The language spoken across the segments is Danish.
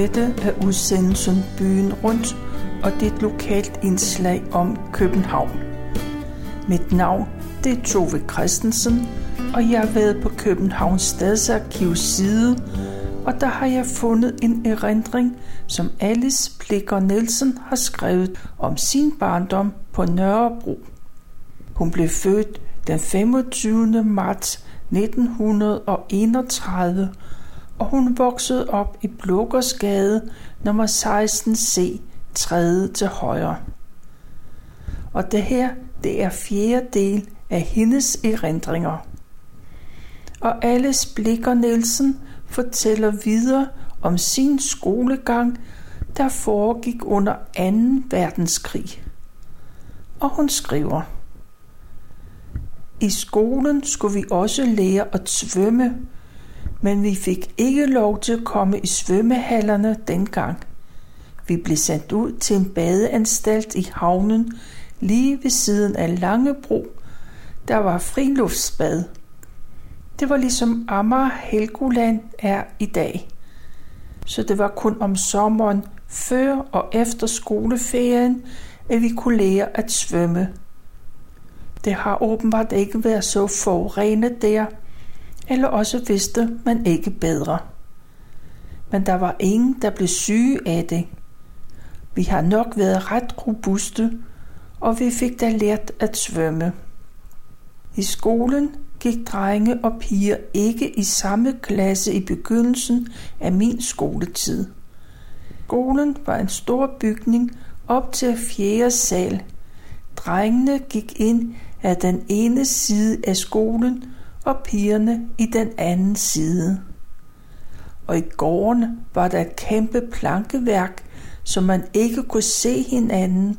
Dette er udsendelsen Byen Rundt, og det er et lokalt indslag om København. Mit navn det er Tove Christensen, og jeg har været på Københavns Stadsarkivs side, og der har jeg fundet en erindring, som Alice Plikker Nielsen har skrevet om sin barndom på Nørrebro. Hun blev født den 25. marts 1931, og hun voksede op i Blågårdsgade nummer 16C, tredje til højre. Og det her, det er fjerde del af hendes erindringer. Og Alice Blikker Nielsen fortæller videre om sin skolegang, der foregik under 2. verdenskrig. Og hun skriver, I skolen skulle vi også lære at svømme, men vi fik ikke lov til at komme i svømmehallerne dengang. Vi blev sendt ud til en badeanstalt i havnen lige ved siden af Langebro. Der var friluftsbad. Det var ligesom Amager Helgoland er i dag. Så det var kun om sommeren før og efter skoleferien, at vi kunne lære at svømme. Det har åbenbart ikke været så forurenet der, eller også vidste man ikke bedre. Men der var ingen, der blev syge af det. Vi har nok været ret robuste, og vi fik da lært at svømme. I skolen gik drenge og piger ikke i samme klasse i begyndelsen af min skoletid. Skolen var en stor bygning op til fjerde sal. Drengene gik ind af den ene side af skolen, og pigerne i den anden side. Og i gården var der et kæmpe plankeværk, så man ikke kunne se hinanden,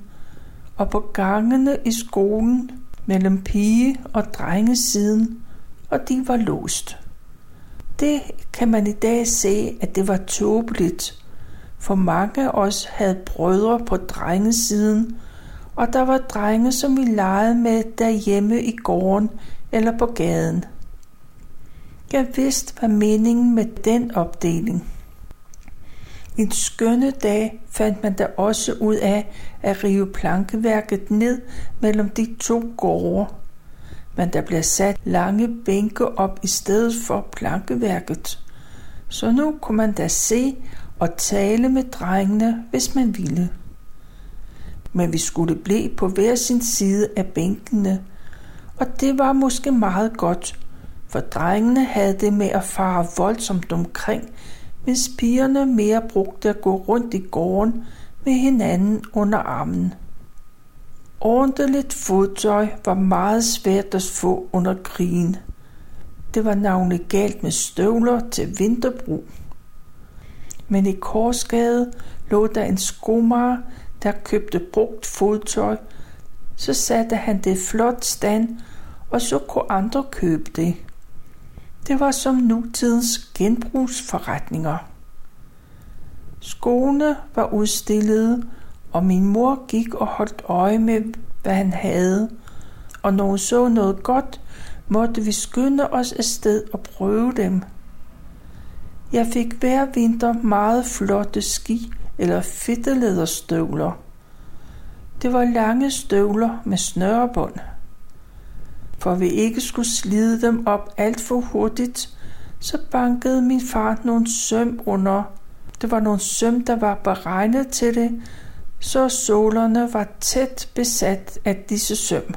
og på gangene i skolen mellem pige- og drengesiden, og de var låst. Det kan man i dag se, at det var tåbeligt, for mange af os havde brødre på drengesiden, og der var drenge, som vi legede med derhjemme i gården eller på gaden. Jeg vidste, hvad meningen med den opdeling. En skønne dag fandt man da også ud af at rive plankeværket ned mellem de to gårde. Men der blev sat lange bænke op i stedet for plankeværket. Så nu kunne man da se og tale med drengene, hvis man ville. Men vi skulle blive på hver sin side af bænkene, og det var måske meget godt, for drengene havde det med at fare voldsomt omkring, mens pigerne mere brugte at gå rundt i gården med hinanden under armen. Ordentligt fodtøj var meget svært at få under krigen. Det var navnet galt med støvler til vinterbrug. Men i Korsgade lå der en skomager, der købte brugt fodtøj. Så satte han det flot stand, og så kunne andre købe det. Det var som nutidens genbrugsforretninger. Skoene var udstillede, og min mor gik og holdt øje med, hvad han havde. Og når hun så noget godt, måtte vi skynde os afsted og prøve dem. Jeg fik hver vinter meget flotte ski eller fedtelederstøvler. Det var lange støvler med snørebånd for vi ikke skulle slide dem op alt for hurtigt, så bankede min far nogle søm under. Det var nogle søm, der var beregnet til det, så sålerne var tæt besat af disse søm.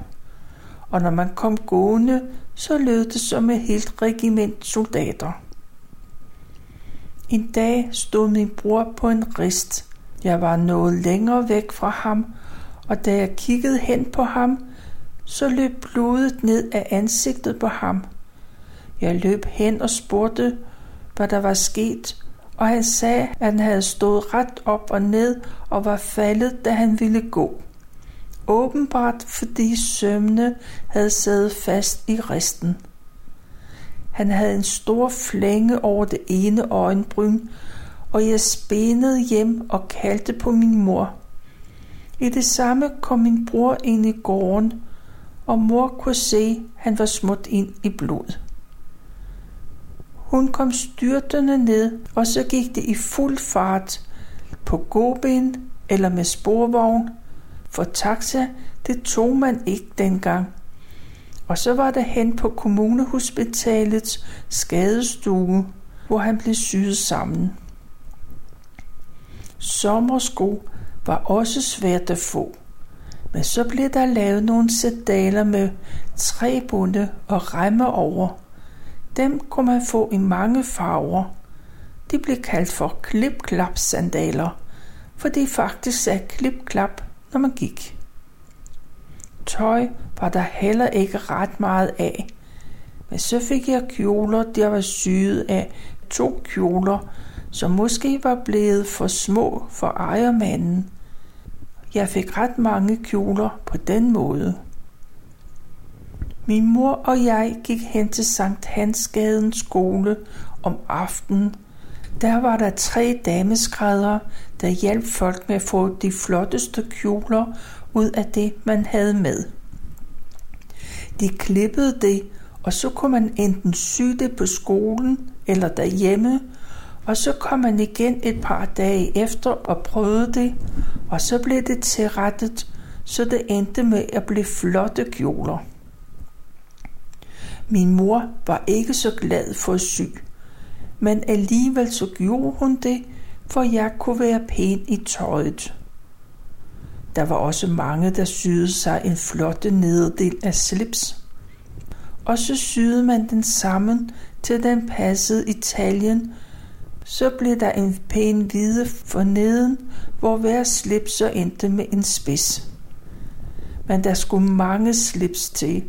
Og når man kom gående, så lød det som et helt regiment soldater. En dag stod min bror på en rist. Jeg var noget længere væk fra ham, og da jeg kiggede hen på ham, så løb blodet ned af ansigtet på ham. Jeg løb hen og spurgte, hvad der var sket, og han sagde, at han havde stået ret op og ned og var faldet, da han ville gå. Åbenbart fordi sømne havde siddet fast i resten. Han havde en stor flænge over det ene øjenbryn, og jeg spændede hjem og kaldte på min mor. I det samme kom min bror ind i gården, og mor kunne se, han var smut ind i blod. Hun kom styrtende ned, og så gik det i fuld fart på gåben eller med sporvogn, for taxa, det tog man ikke dengang. Og så var det hen på kommunehospitalets skadestue, hvor han blev syet sammen. Sommersko var også svært at få, men så blev der lavet nogle sedaler med træbunde og remme over. Dem kunne man få i mange farver. De blev kaldt for klip sandaler for de faktisk sagde klip-klap, når man gik. Tøj var der heller ikke ret meget af, men så fik jeg kjoler, der var syet af to kjoler, som måske var blevet for små for ejermanden. Jeg fik ret mange kjoler på den måde. Min mor og jeg gik hen til Sankt Hansgadens skole om aftenen. Der var der tre dameskrædder, der hjalp folk med at få de flotteste kjoler ud af det, man havde med. De klippede det, og så kunne man enten sy det på skolen eller derhjemme, og så kom han igen et par dage efter og prøvede det, og så blev det tilrettet, så det endte med at blive flotte kjoler. Min mor var ikke så glad for at sy, men alligevel så gjorde hun det, for jeg kunne være pæn i tøjet. Der var også mange, der syede sig en flotte nederdel af slips. Og så syede man den sammen, til den passede i taljen. Så blev der en pæn hvide for neden, hvor hver slips så endte med en spids. Men der skulle mange slips til,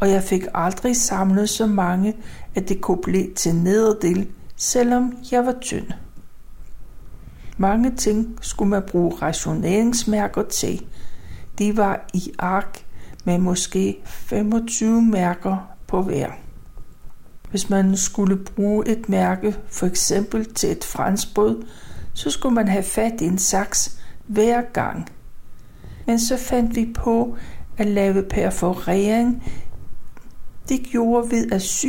og jeg fik aldrig samlet så mange, at det kunne blive til nederdel, selvom jeg var tynd. Mange ting skulle man bruge rationeringsmærker til. De var i ark med måske 25 mærker på hver. Hvis man skulle bruge et mærke, for eksempel til et franskbrød, så skulle man have fat i en saks hver gang. Men så fandt vi på at lave perforering. Det gjorde ved at sy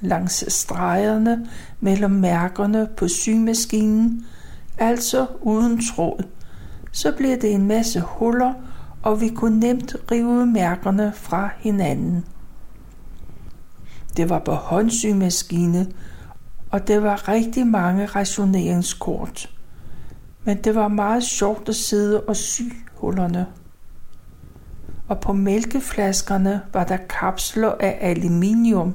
langs stregerne mellem mærkerne på symaskinen, altså uden tråd. Så blev det en masse huller, og vi kunne nemt rive mærkerne fra hinanden. Det var på håndsymaskine, og det var rigtig mange rationeringskort. Men det var meget sjovt at sidde og sy hullerne. Og på mælkeflaskerne var der kapsler af aluminium.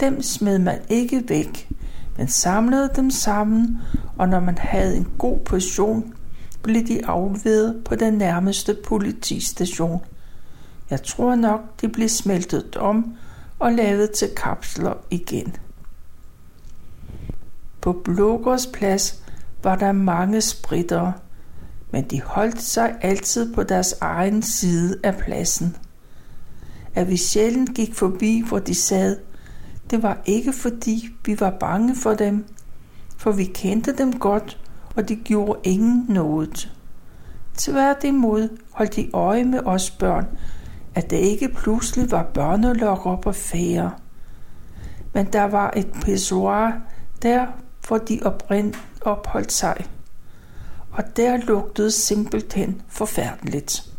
Dem smed man ikke væk, men samlede dem sammen, og når man havde en god portion, blev de afleveret på den nærmeste politistation. Jeg tror nok, de blev smeltet om og lavet til kapsler igen. På Blågårds plads var der mange spritter, men de holdt sig altid på deres egen side af pladsen. At vi sjældent gik forbi, hvor de sad, det var ikke fordi vi var bange for dem, for vi kendte dem godt, og de gjorde ingen noget. Tværtimod holdt de øje med os børn, at det ikke pludselig var børnelokker på fære. Men der var et pissoir der, hvor de oprind opholdt sig. Og der lugtede simpelthen forfærdeligt.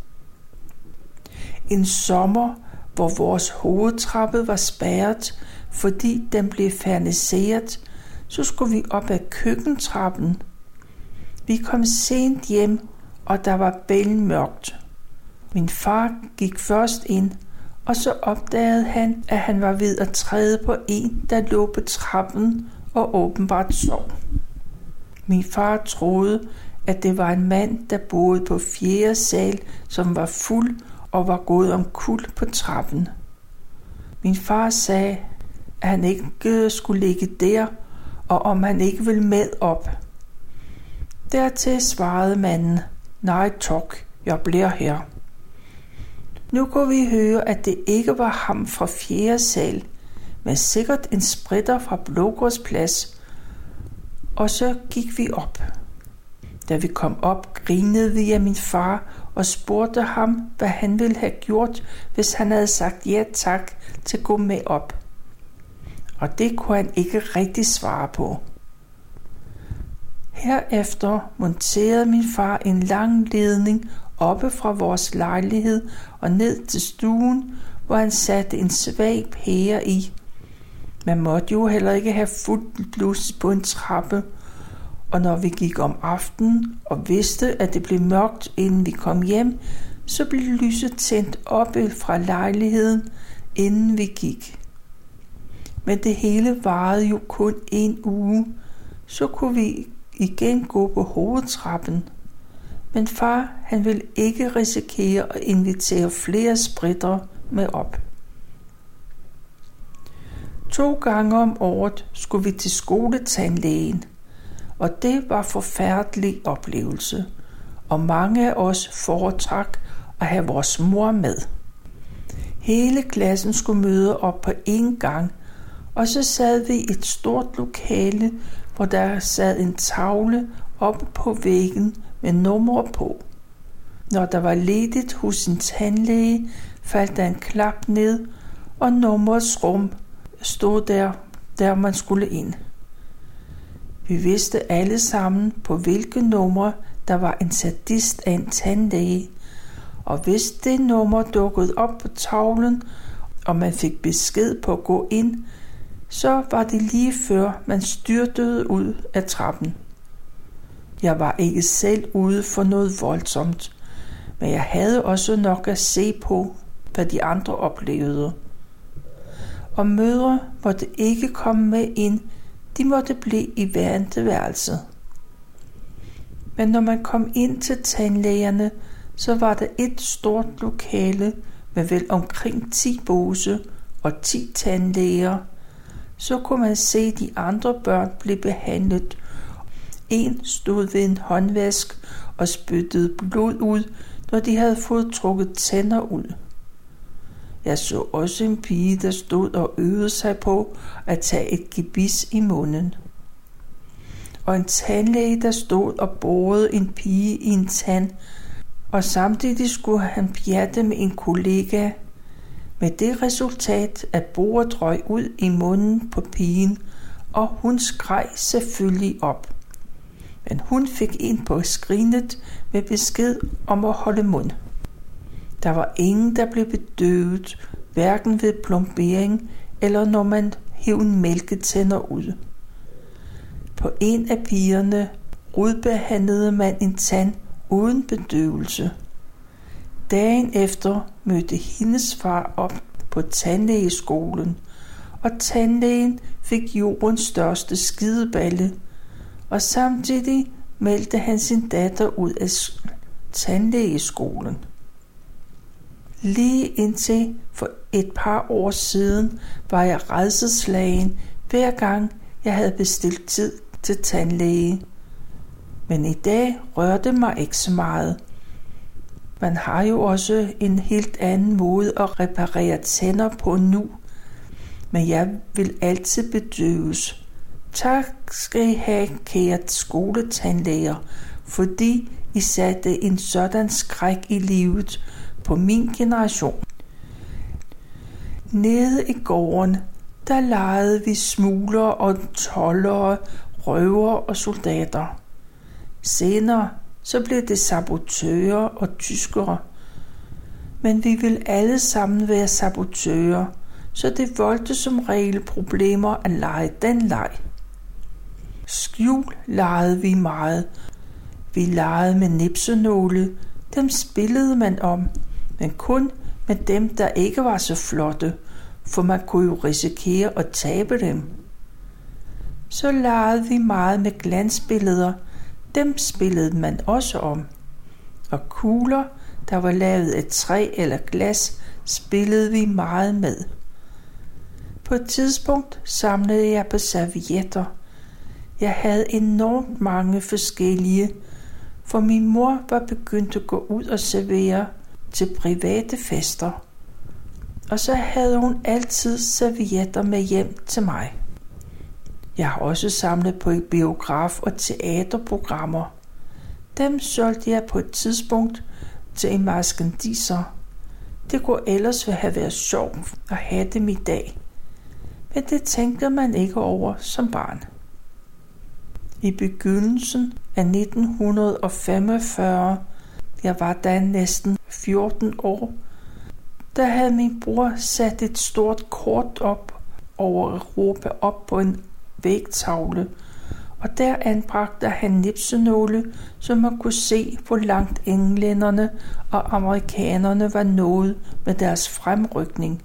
En sommer, hvor vores hovedtrappe var spærret, fordi den blev ferniseret, så skulle vi op ad køkkentrappen. Vi kom sent hjem, og der var bælmørkt. mørkt. Min far gik først ind, og så opdagede han, at han var ved at træde på en, der lå på trappen og åbenbart sov. Min far troede, at det var en mand, der boede på fjerde sal, som var fuld og var gået omkuld på trappen. Min far sagde, at han ikke skulle ligge der, og om han ikke ville med op. Dertil svarede manden, nej tak, jeg bliver her. Nu kunne vi høre, at det ikke var ham fra fjerde sal, men sikkert en spritter fra Blågårds plads. Og så gik vi op. Da vi kom op, grinede vi af min far og spurgte ham, hvad han ville have gjort, hvis han havde sagt ja tak til at gå med op. og det kunne han ikke rigtig svare på. Herefter monterede min far en lang ledning oppe fra vores lejlighed og ned til stuen, hvor han satte en svag pære i. Man måtte jo heller ikke have fuldt blus på en trappe, og når vi gik om aftenen og vidste, at det blev mørkt, inden vi kom hjem, så blev lyset tændt oppe fra lejligheden, inden vi gik. Men det hele varede jo kun en uge, så kunne vi igen gå på hovedtrappen. Men far, han ville ikke risikere at invitere flere spritter med op. To gange om året skulle vi til skoletandlægen, og det var forfærdelig oplevelse, og mange af os foretrak at have vores mor med. Hele klassen skulle møde op på én gang, og så sad vi i et stort lokale, hvor der sad en tavle oppe på væggen med nummer på. Når der var ledigt hos en tandlæge, faldt der en klap ned, og nummerets rum stod der, der man skulle ind. Vi vidste alle sammen, på hvilke numre der var en sadist af en tandlæge, og hvis det nummer dukkede op på tavlen, og man fik besked på at gå ind, så var det lige før man styrtede ud af trappen. Jeg var ikke selv ude for noget voldsomt, men jeg havde også nok at se på, hvad de andre oplevede. Og mødre måtte ikke komme med ind, de måtte blive i værenteværelset. Men når man kom ind til tandlægerne, så var der et stort lokale med vel omkring 10 bose og 10 tandlæger. Så kunne man se de andre børn blive behandlet. En stod ved en håndvask og spyttede blod ud, når de havde fået trukket tænder ud. Jeg så også en pige, der stod og øvede sig på at tage et gebis i munden. Og en tandlæge, der stod og borede en pige i en tand, og samtidig skulle han pjatte med en kollega, med det resultat, at bordet røg ud i munden på pigen, og hun skreg selvfølgelig op. Men hun fik ind på skrinet med besked om at holde mund. Der var ingen, der blev bedøvet, hverken ved plombering eller når man hev en mælketænder ud. På en af pigerne udbehandlede man en tand uden bedøvelse. Dagen efter mødte hendes far op på tandlægeskolen, og tandlægen fik jordens største skideballe, og samtidig meldte han sin datter ud af tandlægeskolen. Lige indtil for et par år siden var jeg redselslagen, hver gang jeg havde bestilt tid til tandlæge. Men i dag rørte mig ikke så meget. Man har jo også en helt anden måde at reparere tænder på nu, men jeg vil altid bedøves. Tak skal I have, kære skoletandlæger, fordi I satte en sådan skræk i livet på min generation. Nede i gården, der legede vi smugler og tollere, røver og soldater. Senere så blev det sabotører og tyskere. Men vi vil alle sammen være sabotører, så det voldte som regel problemer at lege den leg. Skjul legede vi meget. Vi legede med nipsenåle, dem spillede man om, men kun med dem, der ikke var så flotte, for man kunne jo risikere at tabe dem. Så legede vi meget med glansbilleder, dem spillede man også om. Og kugler, der var lavet af træ eller glas, spillede vi meget med. På et tidspunkt samlede jeg på servietter. Jeg havde enormt mange forskellige, for min mor var begyndt at gå ud og servere til private fester. Og så havde hun altid servietter med hjem til mig. Jeg har også samlet på biograf- og teaterprogrammer. Dem solgte jeg på et tidspunkt til en marskandisser. Det kunne ellers have været sjovt at have dem i dag. men det tænkte man ikke over som barn. I begyndelsen af 1945, jeg var da næsten 14 år, der havde min bror sat et stort kort op over Europa op på en vægtavle, og der anbragte han nipsenåle, så man kunne se, hvor langt englænderne og amerikanerne var nået med deres fremrykning.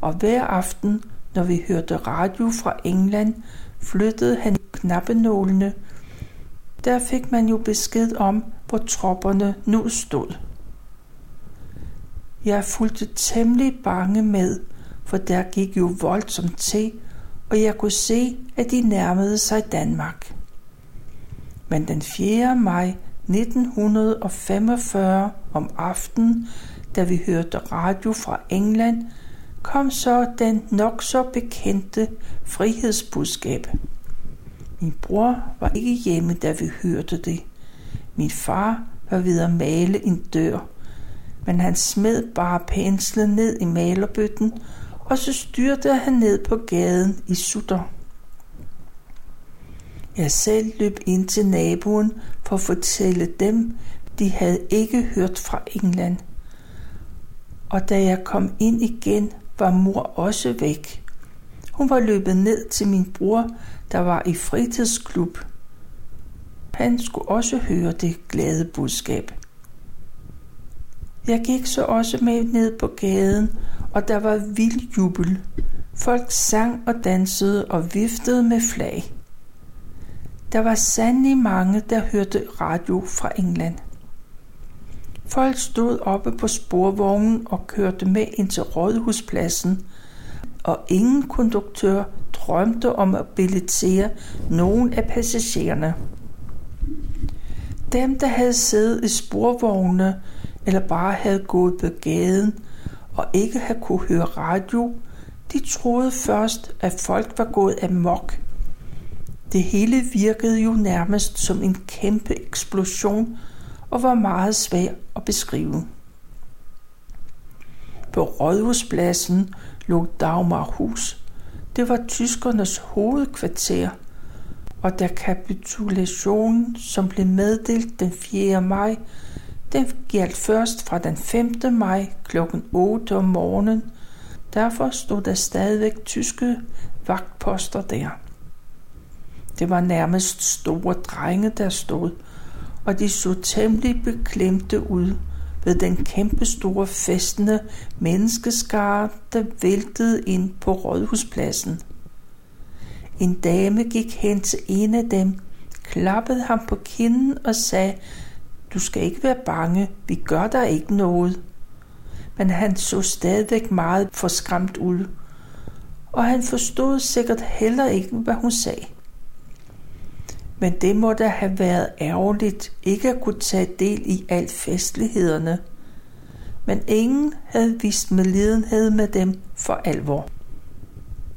Og hver aften, når vi hørte radio fra England, flyttede han knappenålene. Der fik man jo besked om, hvor tropperne nu stod. Jeg fulgte temmelig bange med, for der gik jo voldsomt til, og jeg kunne se, at de nærmede sig Danmark. Men den 4. maj 1945 om aftenen, da vi hørte radio fra England, kom så den nok så bekendte frihedsbudskab. Min bror var ikke hjemme, da vi hørte det. Min far var ved at male en dør, men han smed bare penslen ned i malerbøtten, og så styrte han ned på gaden i sutter. Jeg selv løb ind til naboen for at fortælle dem, de havde ikke hørt fra England. Og da jeg kom ind igen, var mor også væk. Hun var løbet ned til min bror, der var i fritidsklub. Han skulle også høre det glade budskab. Jeg gik så også med ned på gaden, og der var vild jubel. Folk sang og dansede og viftede med flag. Der var sandelig mange, der hørte radio fra England. Folk stod oppe på sporvognen og kørte med ind til rådhuspladsen, og ingen konduktør drømte om at billetere nogen af passagererne. Dem, der havde siddet i sporvognene eller bare havde gået på gaden og ikke havde kunne høre radio, de troede først, at folk var gået amok. Det hele virkede jo nærmest som en kæmpe eksplosion og var meget svær at beskrive. På Rådhuspladsen lå Dagmarhus. Det var tyskernes hovedkvarter, og da kapitulationen, som blev meddelt den 4. maj, den galt først fra den 5. maj kl. 8 om morgenen. Derfor stod der stadigvæk tyske vagtposter der. Det var nærmest store drenge, der stod, og de så temmelig beklemte ud ved den kæmpestore festende menneskeskare, der væltede ind på rådhuspladsen. En dame gik hen til en af dem, klappede ham på kinden og sagde, du skal ikke være bange, vi gør der ikke noget. Men han så stadigvæk meget forskræmt ud, og han forstod sikkert heller ikke, hvad hun sagde. Men det må da have været ærgerligt ikke at kunne tage del i alt festlighederne. Men ingen havde vist medlidenhed med dem for alvor.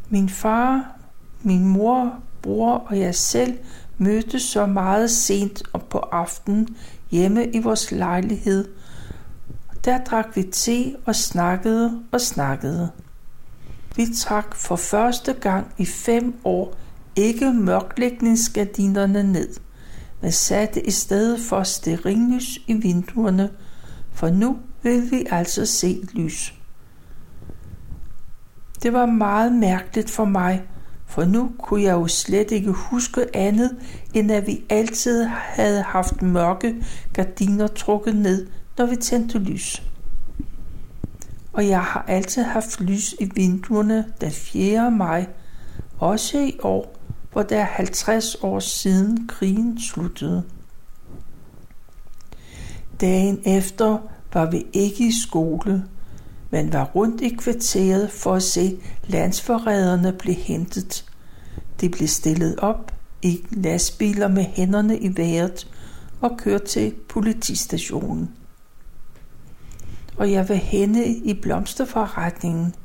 Min far, min mor, bror og jeg selv mødtes så meget sent og på aftenen hjemme i vores lejlighed. Der drak vi te og snakkede og snakkede. Vi trak for første gang i fem år ikke mørklægningsgardinerne ned, men satte i stedet for sterinlys i vinduerne, for nu vil vi altså se lys. Det var meget mærkeligt for mig, for nu kunne jeg jo slet ikke huske andet, end at vi altid havde haft mørke gardiner trukket ned, når vi tændte lys. Og jeg har altid haft lys i vinduerne den 4. maj, også i år, hvor der er 50 år siden krigen sluttede. Dagen efter var vi ikke i skole, men var rundt i kvarteret for at se landsforræderne blive hentet. De blev stillet op i lastbiler med hænderne i vejret og kørt til politistationen. Og jeg var henne i blomsterforretningen,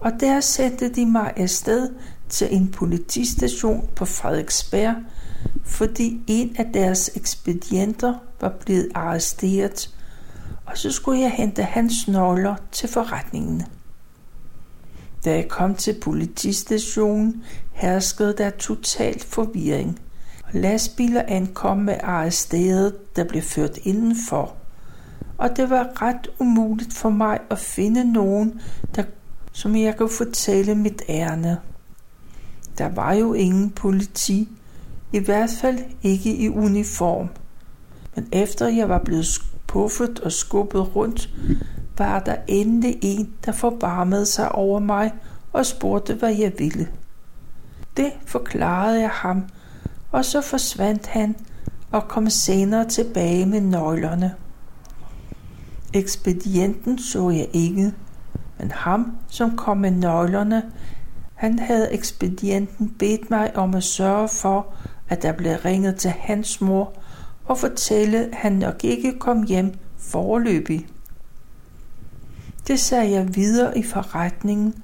og der sendte de mig afsted til en politistation på Frederiksberg, fordi en af deres ekspedienter var blevet arresteret og så skulle jeg hente hans nøgler til forretningen. Da jeg kom til politistationen, herskede der totalt forvirring. Lastbiler ankom med arresteret, der blev ført indenfor. Og det var ret umuligt for mig at finde nogen, der, som jeg kunne fortælle mit ærne. Der var jo ingen politi, i hvert fald ikke i uniform. Men efter jeg var blevet puffet og skubbet rundt, var der endelig en, der forbarmede sig over mig og spurgte, hvad jeg ville. Det forklarede jeg ham, og så forsvandt han og kom senere tilbage med nøglerne. Ekspedienten så jeg ikke, men ham, som kom med nøglerne, han havde ekspedienten bedt mig om at sørge for, at der blev ringet til hans mor og fortælle, at han nok ikke kom hjem forløbig. Det sagde jeg videre i forretningen,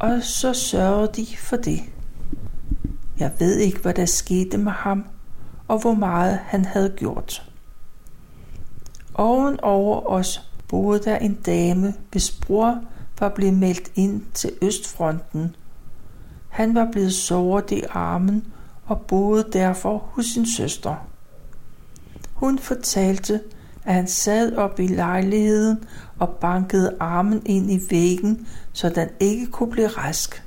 og så sørgede de for det. Jeg ved ikke, hvad der skete med ham, og hvor meget han havde gjort. Oven over os boede der en dame, hvis bror var blevet meldt ind til Østfronten. Han var blevet såret i armen og boede derfor hos sin søster. Hun fortalte, at han sad op i lejligheden og bankede armen ind i væggen, så den ikke kunne blive rask.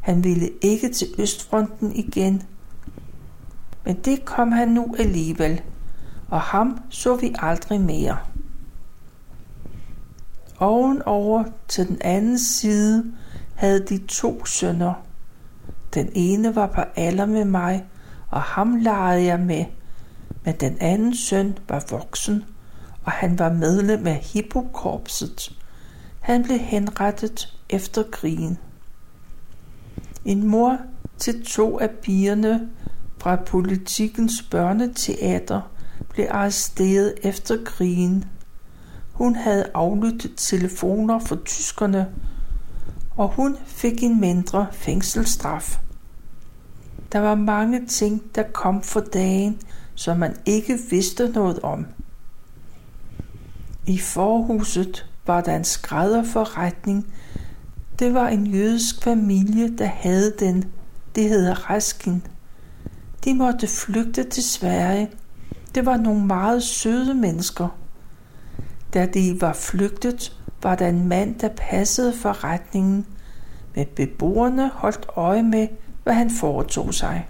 Han ville ikke til Østfronten igen, men det kom han nu alligevel, og ham så vi aldrig mere. Ovenover til den anden side havde de to sønner. Den ene var på alder med mig, og ham legede jeg med, men den anden søn var voksen, og han var medlem af Hippokorpset. Han blev henrettet efter krigen. En mor til to af pigerne fra politikens børneteater blev arresteret efter krigen. Hun havde aflyttet telefoner for tyskerne, og hun fik en mindre fængselsstraf. Der var mange ting, der kom for dagen, som man ikke vidste noget om. I forhuset var der en skrædderforretning. Det var en jødisk familie, der havde den. Det hedder Raskin. De måtte flygte til Sverige. Det var nogle meget søde mennesker. Da de var flygtet, var der en mand, der passede forretningen, men beboerne holdt øje med, hvad han foretog sig.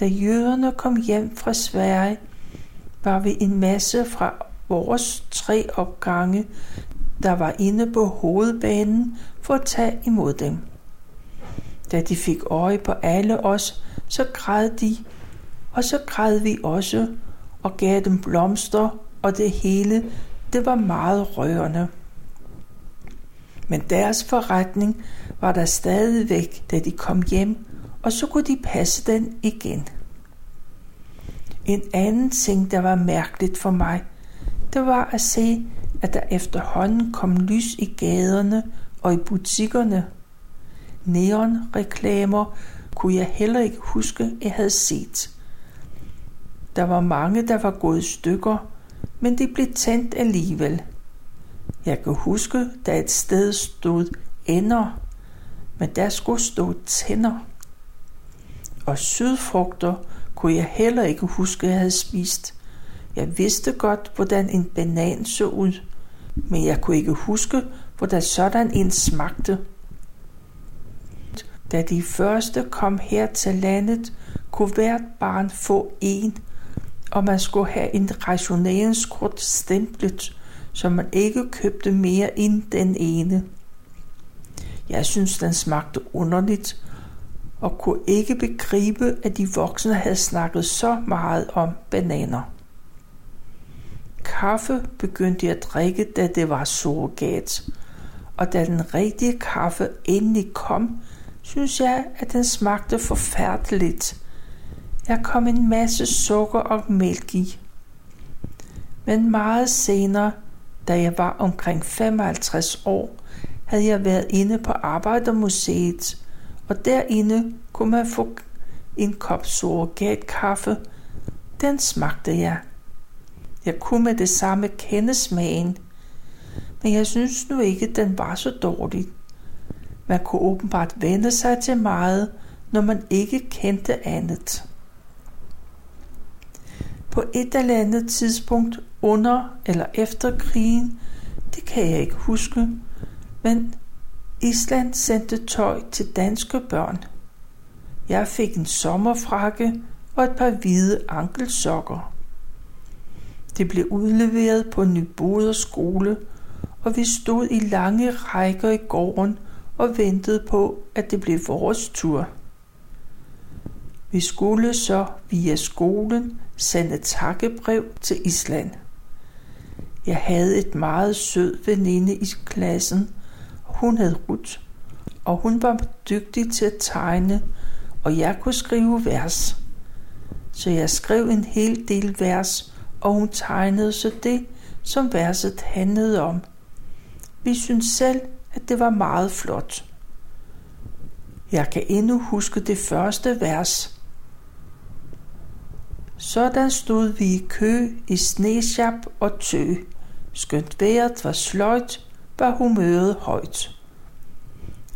Da jøderne kom hjem fra Sverige, var vi en masse fra vores tre opgange, der var inde på hovedbanen for at tage imod dem. Da de fik øje på alle os, så græd de, og så græd vi også, og gav dem blomster, og det hele, det var meget rørende. Men deres forretning var der stadigvæk, da de kom hjem, og så kunne de passe den igen. En anden ting, der var mærkeligt for mig, det var at se, at der efterhånden kom lys i gaderne og i butikkerne. Neonreklamer kunne jeg heller ikke huske, jeg havde set. Der var mange, der var gået i stykker, men det blev tændt alligevel. Jeg kan huske, da et sted stod ender, men der skulle stå tænder. Og sydfrugter kunne jeg heller ikke huske, at jeg havde spist. Jeg vidste godt, hvordan en banan så ud, men jeg kunne ikke huske, hvordan sådan en smagte. Da de første kom her til landet, kunne hvert barn få en, og man skulle have en rationeringskort stemplet, så man ikke købte mere end den ene. Jeg synes, den smagte underligt, og kunne ikke begribe, at de voksne havde snakket så meget om bananer. Kaffe begyndte jeg at drikke, da det var surrogat, og da den rigtige kaffe endelig kom, synes jeg, at den smagte forfærdeligt. Der kom en masse sukker og mælk i. Men meget senere, da jeg var omkring 55 år, havde jeg været inde på Arbejdermuseet, og derinde kunne man få en kop surrogatkaffe. Den smagte jeg. Jeg kunne med det samme kende smagen. men jeg synes nu ikke, den var så dårlig. Man kunne åbenbart vende sig til meget, når man ikke kendte andet. På et eller andet tidspunkt under eller efter krigen, det kan jeg ikke huske, men Island sendte tøj til danske børn. Jeg fik en sommerfrakke og et par hvide ankelsokker. Det blev udleveret på Nyboder skole, og vi stod i lange rækker i gården og ventede på, at det blev vores tur. Vi skulle så via skolen sende takkebrev til Island. Jeg havde et meget sød veninde i klassen, hun hed Ruth, og hun var dygtig til at tegne, og jeg kunne skrive vers. Så jeg skrev en hel del vers, og hun tegnede så det, som verset handlede om. Vi synes selv, at det var meget flot. Jeg kan endnu huske det første vers. Sådan stod vi i kø i snesjap og tø. Skønt vejret var sløjt, var humøret højt.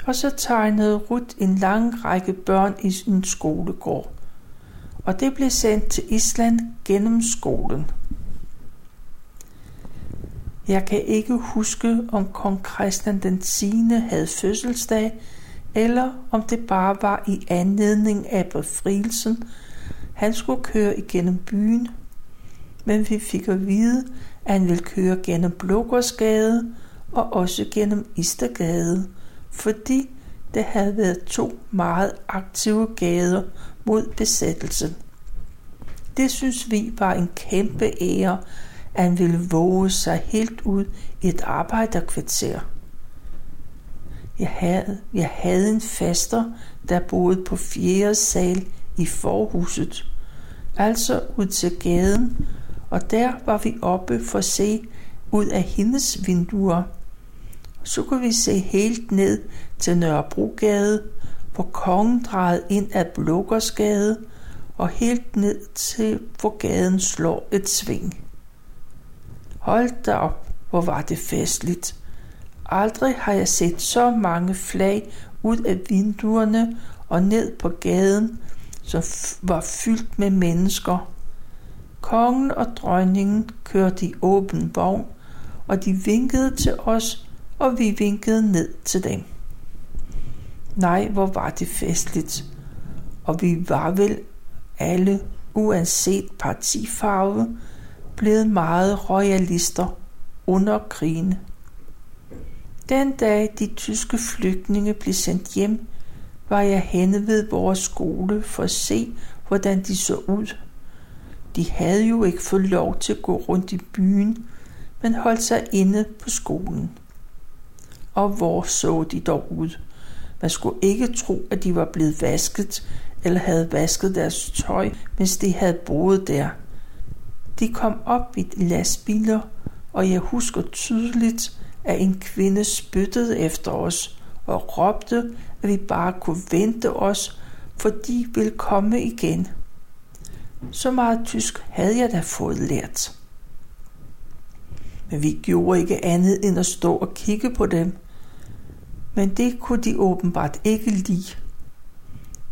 Og så tegnede Ruth en lang række børn i sin skolegård. Og det blev sendt til Island gennem skolen. Jeg kan ikke huske, om kong Christian den 10. havde fødselsdag, eller om det bare var i anledning af befrielsen, han skulle køre igennem byen. Men vi fik at vide, at han ville køre gennem Blågårdsgade og også gennem Istergade, fordi det havde været to meget aktive gader mod besættelsen. Det synes vi var en kæmpe ære, at han ville våge sig helt ud i et arbejderkvarter. Jeg havde, jeg havde en faster, der boede på fjerde sal i forhuset, altså ud til gaden, og der var vi oppe for at se ud af hendes vinduer. Så kunne vi se helt ned til Nørrebrogade, hvor kongen drejede ind af Blågårdsgade, og helt ned til, hvor gaden slår et sving. Hold da op, hvor var det festligt. Aldrig har jeg set så mange flag ud af vinduerne og ned på gaden, som var fyldt med mennesker. Kongen og dronningen kørte i åben vogn, og de vinkede til os, og vi vinkede ned til dem. Nej, hvor var det festligt. Og vi var vel alle, uanset partifarve, blevet meget royalister under krigen. Den dag de tyske flygtninge blev sendt hjem, var jeg henne ved vores skole for at se, hvordan de så ud. De havde jo ikke fået lov til at gå rundt i byen, men holdt sig inde på skolen. Og hvor så de dog ud? Man skulle ikke tro, at de var blevet vasket eller havde vasket deres tøj, mens de havde boet der. De kom op i lastbiler, og jeg husker tydeligt, at en kvinde spyttede efter os og råbte, at vi bare kunne vente os, for de ville komme igen. Så meget tysk havde jeg da fået lært. Men vi gjorde ikke andet end at stå og kigge på dem. Men det kunne de åbenbart ikke lide.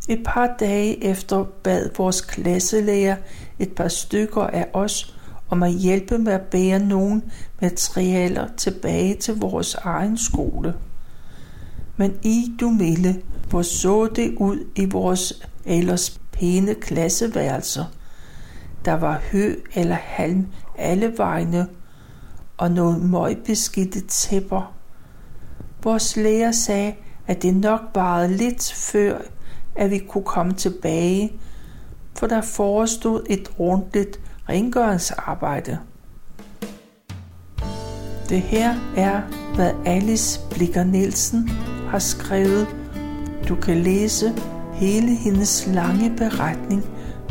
Et par dage efter bad vores klasselærer et par stykker af os om at hjælpe med at bære nogle materialer tilbage til vores egen skole. Men i du milde, hvor så det ud i vores ellers pæne klasseværelser. Der var hø eller halm alle vegne, og nogle møgbeskidte tæpper. Vores lærer sagde, at det nok varede lidt før, at vi kunne komme tilbage, for der forestod et ordentligt rengøringsarbejde. Det her er, hvad Alice Blikker Nielsen har skrevet. Du kan læse hele hendes lange beretning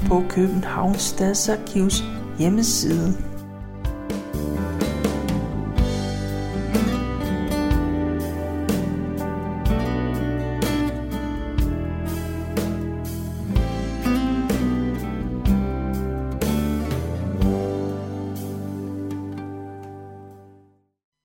på Københavns Stadsarkivs hjemmeside.